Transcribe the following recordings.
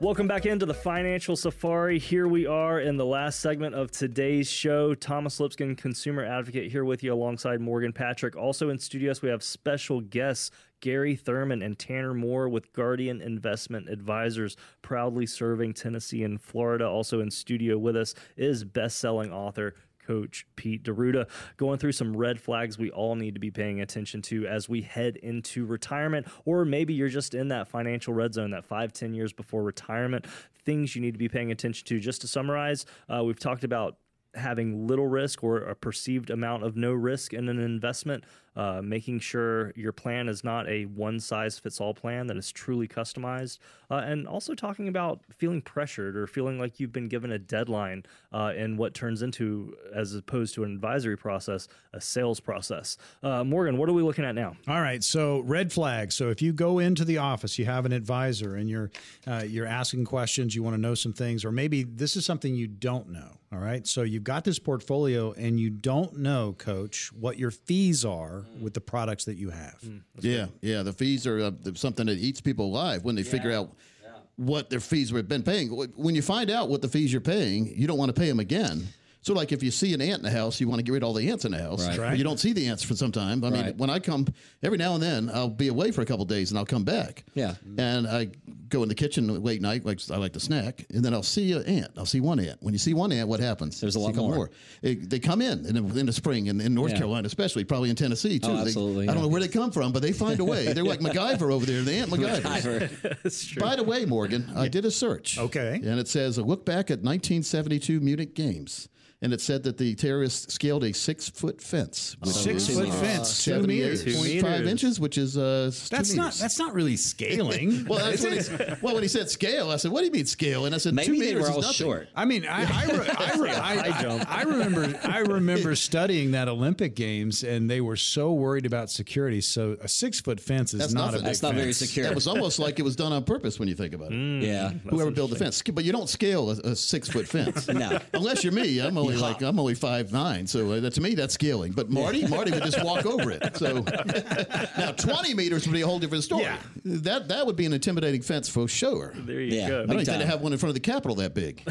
Welcome back into the Financial Safari. Here we are in the last segment of today's show. Thomas Lipscomb, consumer advocate, here with you alongside Morgan Patrick. Also in studios, we have special guests Garry Thurman and Tanner Moore with Guardian Investment Advisors, proudly serving Tennessee and Florida. Also in studio with us is best-selling author coach Pete D'Arruda, going through some red flags we all need to be paying attention to as we head into retirement, or maybe you're just in that financial red zone, that five, ten years before retirement. Things you need to be paying attention to. Just to summarize, uh, we've talked about having little risk or a perceived amount of no risk in an investment, uh, making sure your plan is not a one size fits all plan that is truly customized, uh, and also talking about feeling pressured or feeling like you've been given a deadline uh, in what turns into, as opposed to an advisory process, a sales process. Uh, Morgan, what are we looking at now? All right, so red flags. So if you go into the office, you have an advisor, and you're uh, you're asking questions, you want to know some things, or maybe this is something you don't know. All right, so you've got this portfolio, and you don't know, Coach, what your fees are with the products that you have. Mm, yeah, yeah. The fees are uh, something that eats people alive when they yeah. figure out yeah. what their fees have been paying. When you find out what the fees you're paying, you don't want to pay them again. So, like if you see an ant in the house, you want to get rid of all the ants in the house. Right. Right. you don't see the ants for some time. I right. mean, when I come every now and then, I'll be away for a couple days and I'll come back. Yeah. And I go in the kitchen late night, like I like to snack, and then I'll see an ant. I'll see one ant. When you see one ant, what happens? There's a lot more. more. It, they come in, in in the spring in, in North yeah. Carolina, especially probably in Tennessee too. Oh, absolutely. They, I don't know where they come from, but they find a way. They're like MacGyver over there. The ant MacGyver. MacGyver. That's true. By the way, Morgan, I did a search. Okay. And it says a look back at 1972 Munich Games and it said that the terrorists scaled a six foot fence. Six foot fence, two meters, point five inches, which is uh, that's not that's not really scaling. well, that's when he, well, when he said scale, I said, "What do you mean scale?" And I said, Maybe two they meters were all is nothing. short. I mean, I I, re, I, re, I, I, remember I remember studying that Olympic Games, and they were so worried about security. So a six foot fence is that's not nothing. a that's not very secure. That was almost like it was done on purpose when you think about it. Mm, yeah, whoever built the fence, but you don't scale a, a six foot fence. no, unless you're me. I'm only like I'm only five nine, so uh, that, to me that's scaling. But Marty, Marty would just walk over it. So now 20 meters would be a whole different story. Yeah. That that would be an intimidating fence for sure. There you Yeah. go. I don't even think they have one in front of the Capitol that big.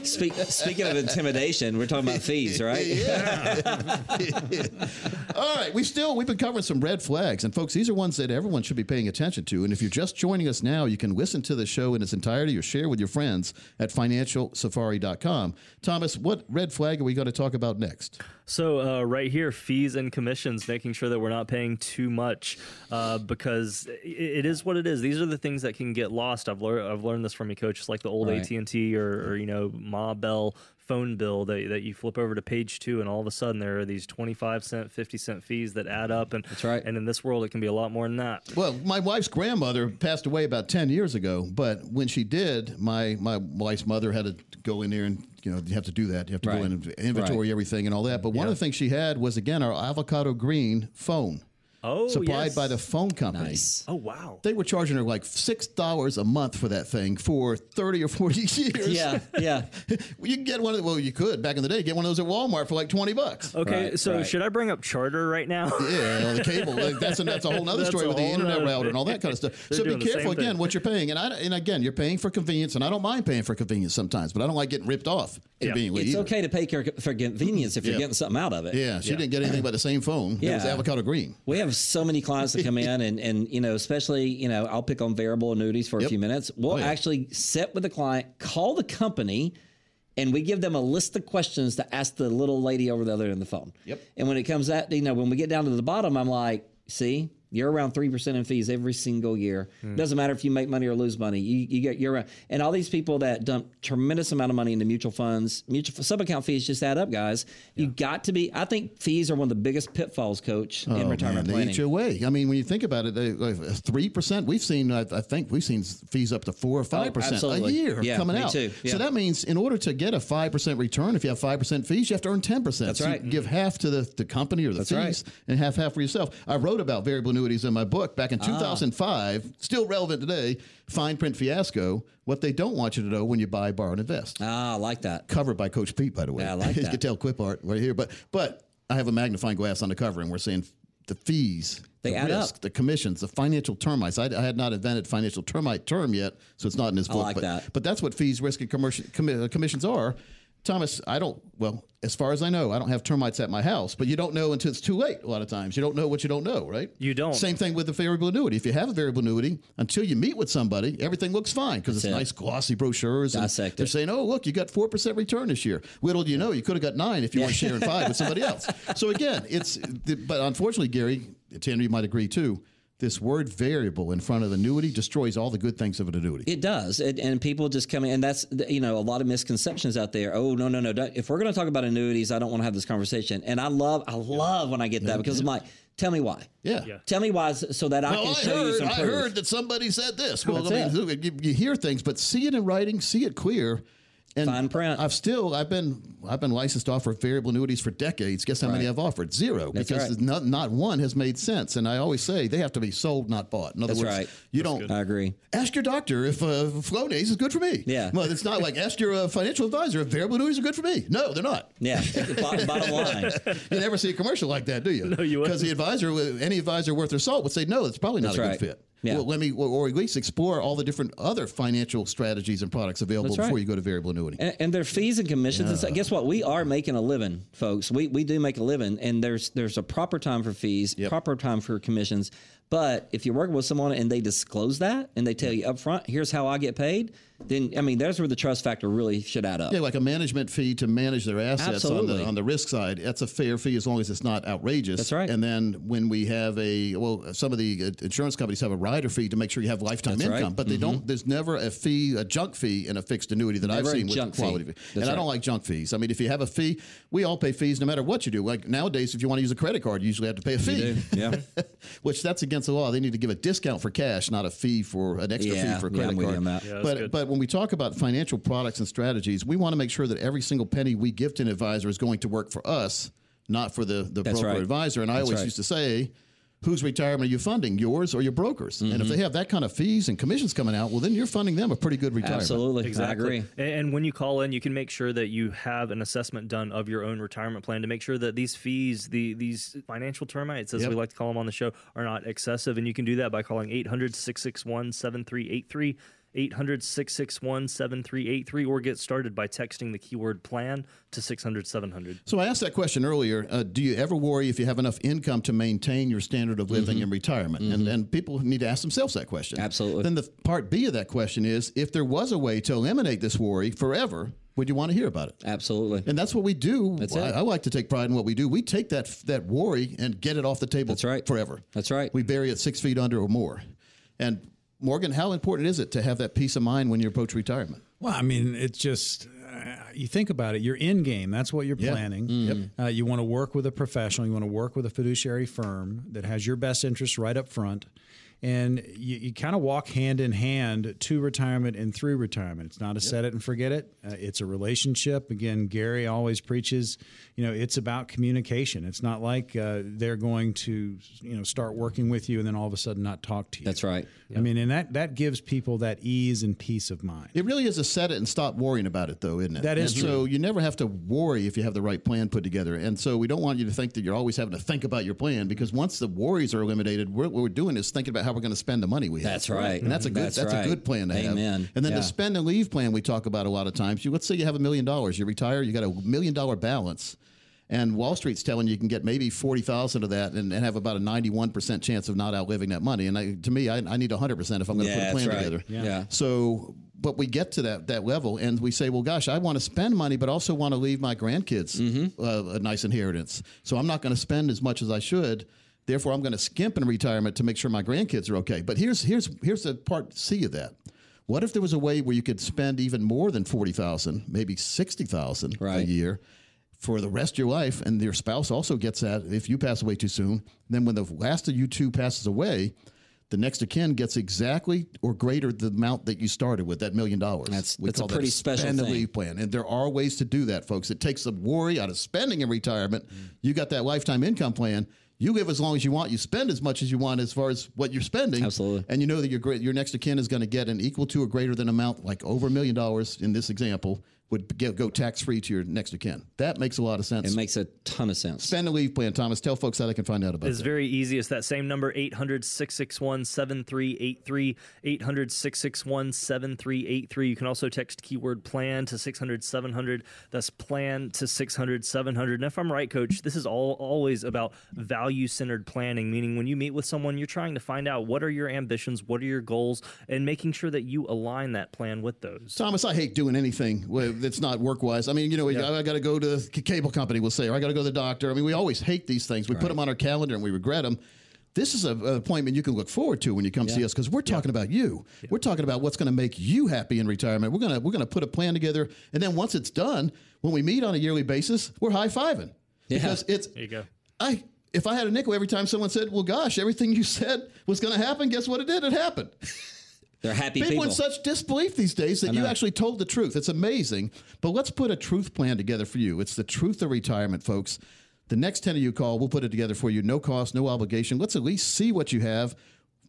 Speak, speaking of intimidation, we're talking about fees, right? Yeah. All right, we still we've been covering some red flags, and folks, these are ones that everyone should be paying attention to. And if you're just joining us now, you can listen to the show in its entirety or share with your friends at financialsafari.com. Thomas, what red flag are we going to talk about next? So uh, right here, fees and commissions, making sure that we're not paying too much, uh, because it, it is what it is. These are the things that can get lost. I've learned I've learned this from you, coach. It's like the old Right. AT and T or, or you know Ma Bell phone bill that, that you flip over to page two, and all of a sudden there are these twenty five cent, fifty cent fees that add up, and That's right. And in this world, it can be a lot more than that. Well, my wife's grandmother passed away about ten years ago, but when she did, my my wife's mother had to go in there and you know you have to do that. You have to go in and inventory everything and all that. But one of the things she had was again our avocado green phone Oh, supplied yes. by the phone company. Nice. Oh wow. They were charging her like six dollars a month for that thing for thirty or forty years. Yeah, yeah. you can get one of the, well, you could back in the day get one of those at Walmart for like twenty bucks. Okay, Right, so right. should I bring up Charter right now? Yeah, on the cable. Like, that's a, that's a whole other story with the internet router and all that kind of stuff. So be careful again thing. what you're paying. And I and again, you're paying for convenience, and I don't mind paying for convenience sometimes, but I don't like getting ripped off conveniently. It's either. okay to pay for for convenience if you're getting something out of it. Yeah, she Yeah. didn't get anything but the same phone. It was Yeah. avocado green. We have so many clients that come in and, and you know, especially, you know, I'll pick on variable annuities for a few minutes. We'll Oh, yeah. actually sit with the client, call the company and we give them a list of questions to ask the little lady over the other end of the phone. Yep. And when it comes out, you know, when we get down to the bottom, I'm like, see, you're around three percent in fees every single year. Hmm. Doesn't matter if you make money or lose money. You you get you're around, and all these people that dump tremendous amount of money into mutual funds, mutual sub account fees just add up, guys. You got to be. I think fees are one of the biggest pitfalls, Coach, in Oh, retirement man, they planning. eat you away. I mean, when you think about it, three percent. We've seen, I, I think, we've seen fees up to four or oh, five percent a absolutely. year Yeah, coming out. Yeah. So that means, in order to get a five percent return, if you have five percent fees, you have to earn ten percent. That's so you right. give half to the, the company or the That's fees, right. and half half for yourself. I wrote about variable in my book back in Ah. 2005. Still relevant today. Fine print fiasco. What they don't want you to know when you buy, borrow, and invest Ah, I like that. covered by Coach Pete, by the way. Yeah, I like you that. can tell Quip Art right here. But but I have a magnifying glass on the cover, and we're saying the fees, They the add risk, up. the commissions, the financial termites. I, I had not invented financial termite term yet, so it's not in his book. like but, that. but that's what fees, risk, and uh, commissions are. Thomas, I don't. Well, as far as I know, I don't have termites at my house. But you don't know until it's too late. A lot of times, you don't know what you don't know, right? You don't. Same thing with the variable annuity. If you have a variable annuity, until you meet with somebody, everything looks fine because it's it. nice glossy brochures. And Dissect they're saying, "Oh, look, you got four percent return this year." Little do you know, you could have got nine if you weren't sharing five with somebody else. So again, it's. But unfortunately, Garry, Tanner, you might agree too. This word variable in front of annuity destroys all the good things of an annuity. It does, it, and people just come in, and that's you know a lot of misconceptions out there. Oh no no no! don't- If we're going to talk about annuities, I don't want to have this conversation. And I love I love when I get that because I'm like, tell me why. yeah. Yeah. Tell me why, so that I can I show you heard, some I proof. heard that somebody said this. Well, That's I mean, you, you hear things, but see it in writing, see it clear. And Fine print. I've still I've been I've been licensed to offer variable annuities for decades. Guess how many Right. I've offered? Zero, That's because right. not not one has made sense. And I always say they have to be sold, not bought. In other That's words, right. you don't I agree. ask your doctor if uh, Flonase is good for me. Yeah. well, it's not like ask your uh, financial advisor if variable annuities are good for me. No, they're not. Yeah, bottom, bottom line. You never see a commercial like that, do you? No, you Because the advisor, any advisor worth their salt, would say, no, it's probably not That's a right. good fit. Yeah. Well, let me, or at least explore all the different other financial strategies and products available right. before you go to variable annuity. And, and their fees and commissions. And so, guess what? We are making a living, folks. We we do make a living, and there's there's a proper time for fees, proper time for commissions. But if you're working with someone and they disclose that and they tell you up front, here's how I get paid, then I mean, there's where the trust factor really should add up. Yeah, like a management fee to manage their assets on the on the risk side. That's a fair fee as long as it's not outrageous. That's right. And then when we have a well, some of the uh, insurance companies have a rider fee to make sure you have lifetime That's right. Mm-hmm. income, but they don't. There's never a fee, a junk fee in a fixed annuity that I've Never a seen with junk quality fee. fee. That's and I don't like junk fees. I mean, if you have a fee, we all pay fees no matter what you do. Like nowadays, if you want to use a credit card, you usually have to pay a fee. Yeah. Which that's against the law. They need to give a discount for cash, not a fee for an extra Yeah, fee for a yeah, credit I'm with you card. on that. Yeah, that's but good. but when we talk about financial products and strategies, we want to make sure that every single penny we give to an advisor is going to work for us, not for the the That's broker right. advisor. And I always right. used to say. Whose retirement are you funding, yours or your brokers? And if Mm-hmm. they have that kind of fees and commissions coming out, well, then you're funding them a pretty good retirement. Absolutely. I Exactly. agree. And, and when you call in, you can make sure that you have an assessment done of your own retirement plan to make sure that these fees, the these financial termites, as Yep. we like to call them on the show, are not excessive. And you can do that by calling 800 661 7383. 800 661 7383 or get started by texting the keyword plan to 600 700. So I asked that question earlier. Uh, do you ever worry if you have enough income to maintain your standard of living in retirement? And, and people need to ask themselves that question. Mm-hmm. Absolutely. Then the part B of that question is if there was a way to eliminate this worry forever, would you want to hear about it? Absolutely. And that's what we do. That's I, it. I like to take pride in what we do. We take that that worry and get it off the table That's right. forever. That's right. We bury it six feet under or more. And Morgan, how important is it to have that peace of mind when you approach retirement? Well, I mean, it's just uh, you think about it. You're in game. That's what you're Yeah. planning. Yep. Uh, you want to work with a professional. You want to work with a fiduciary firm that has your best interests right up front. And you, you kind of walk hand in hand to retirement and through retirement. It's not a set it and forget it. Uh, it's a relationship. Again, Garry always preaches, you know, it's about communication. It's not like uh, they're going to, you know, start working with you and then all of a sudden not talk to you. That's right. I mean, and that that gives people that ease and peace of mind. It really is a set it and stop worrying about it, though, isn't it? That is and So you never have to worry if you have the right plan put together. And so we don't want you to think that you're always having to think about your plan because once the worries are eliminated, we're, what we're doing is thinking about how we're going to spend the money we have. That's right. And that's a good That's that's, right. a good plan to have. Amen. And then Yeah. the spend and leave plan we talk about a lot of times. You let's say you have a million dollars, you retire, you got a million dollar balance. and Wall Street's telling you you can get maybe forty thousand of that and, and, have about a ninety-one percent chance of not outliving that money. And I, to me, I, I need hundred percent if I'm going to yeah, put a plan right. together. Yeah. yeah. So, but we get to that that level, and we say, well, gosh, I want to spend money, but also want to leave my grandkids mm-hmm. uh, a nice inheritance. So I'm not going to spend as much as I should. Therefore, I'm going to skimp in retirement to make sure my grandkids are okay. But here's here's here's the part C of that. What if there was a way where you could spend even more than forty thousand, maybe sixty thousand right. a year? for the rest of your life, and your spouse also gets that if you pass away too soon. Then, when the last of you two passes away, the next of kin gets exactly or greater the amount that you started with that million dollars. That's, we that's a pretty that special thing. plan, and there are ways to do that, folks. It takes the worry out of spending in retirement. Mm. You got that lifetime income plan. You give as long as you want. You spend as much as you want as far as what you're spending. Absolutely. And you know that your your next of kin is going to get an equal to or greater than amount, like over a million dollars in this example, would go tax free to your next of kin. That makes a lot of sense. It makes a ton of sense. Spend a leave plan, Thomas. Tell folks how they can find out about it. It's that. very easy. It's that same number 800 661 7383. 800 661 7383. You can also text keyword plan to 600 700. That's plan to 600 700. And if I'm right, coach, this is all always about value centered planning, meaning when you meet with someone, you're trying to find out what are your ambitions, what are your goals, and making sure that you align that plan with those. Thomas, I hate doing anything that's not work wise. I mean, you know, yeah. I got to go to the cable company, we'll say, or I got to go to the doctor. I mean, we always hate these things. We right. put them on our calendar and we regret them. This is a, an appointment you can look forward to when you come yeah. see us because we're talking yeah. about you. We're talking about what's going to make you happy in retirement. We're gonna we're gonna put a plan together, and then once it's done, when we meet on a yearly basis, we're high fiving because it's. There you go. I if I had a nickel every time someone said, "Well, gosh, everything you said was going to happen," guess what? It did. It happened. They're happy people. people. in such disbelief these days that you actually told the truth. It's amazing. But let's put a truth plan together for you. It's the truth of retirement, folks. The next 10 of you call, we'll put it together for you. No cost, no obligation. Let's at least see what you have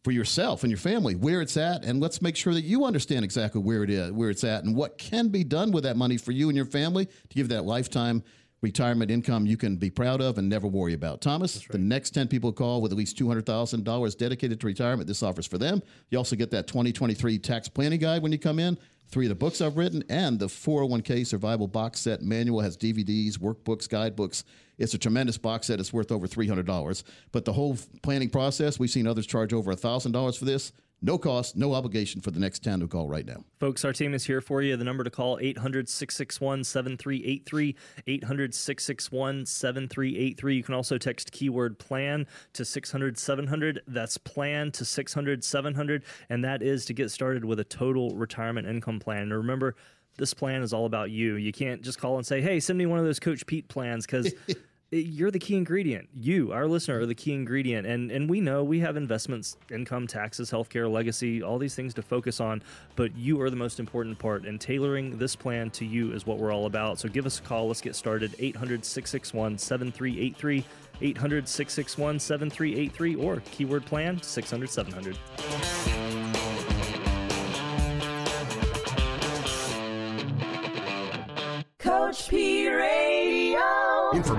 for yourself and your family, where it's at, and let's make sure that you understand exactly where it is, where it's at, and what can be done with that money for you and your family to give that lifetime retirement income you can be proud of and never worry about. Thomas, right. the next 10 people call with at least $200,000 dedicated to retirement, this offers for them. You also get that 2023 tax planning guide when you come in. Three of the books I've written and the 401k survival box set manual has DVDs, workbooks, guidebooks. It's a tremendous box set. It's worth over $300. But the whole planning process, we've seen others charge over $1,000 for this. No cost, no obligation for the next 10 to call right now. Folks, our team is here for you. The number to call 800-661-7383, 800-661-7383. You can also text keyword plan to 600-700. That's plan to 600-700 and that is to get started with a total retirement income plan. And remember, this plan is all about you. You can't just call and say, "Hey, send me one of those Coach Pete plans" cuz Eh, you're the key ingredient. You, our listener, are the key ingredient. And and we know we have investments, income, taxes, healthcare, legacy, all these things to focus on, but you are the most important part. And tailoring this plan to you is what we're all about. So give us a call. Let's get started. 800 661 7383. 800 661 7383 or keyword plan 600 700.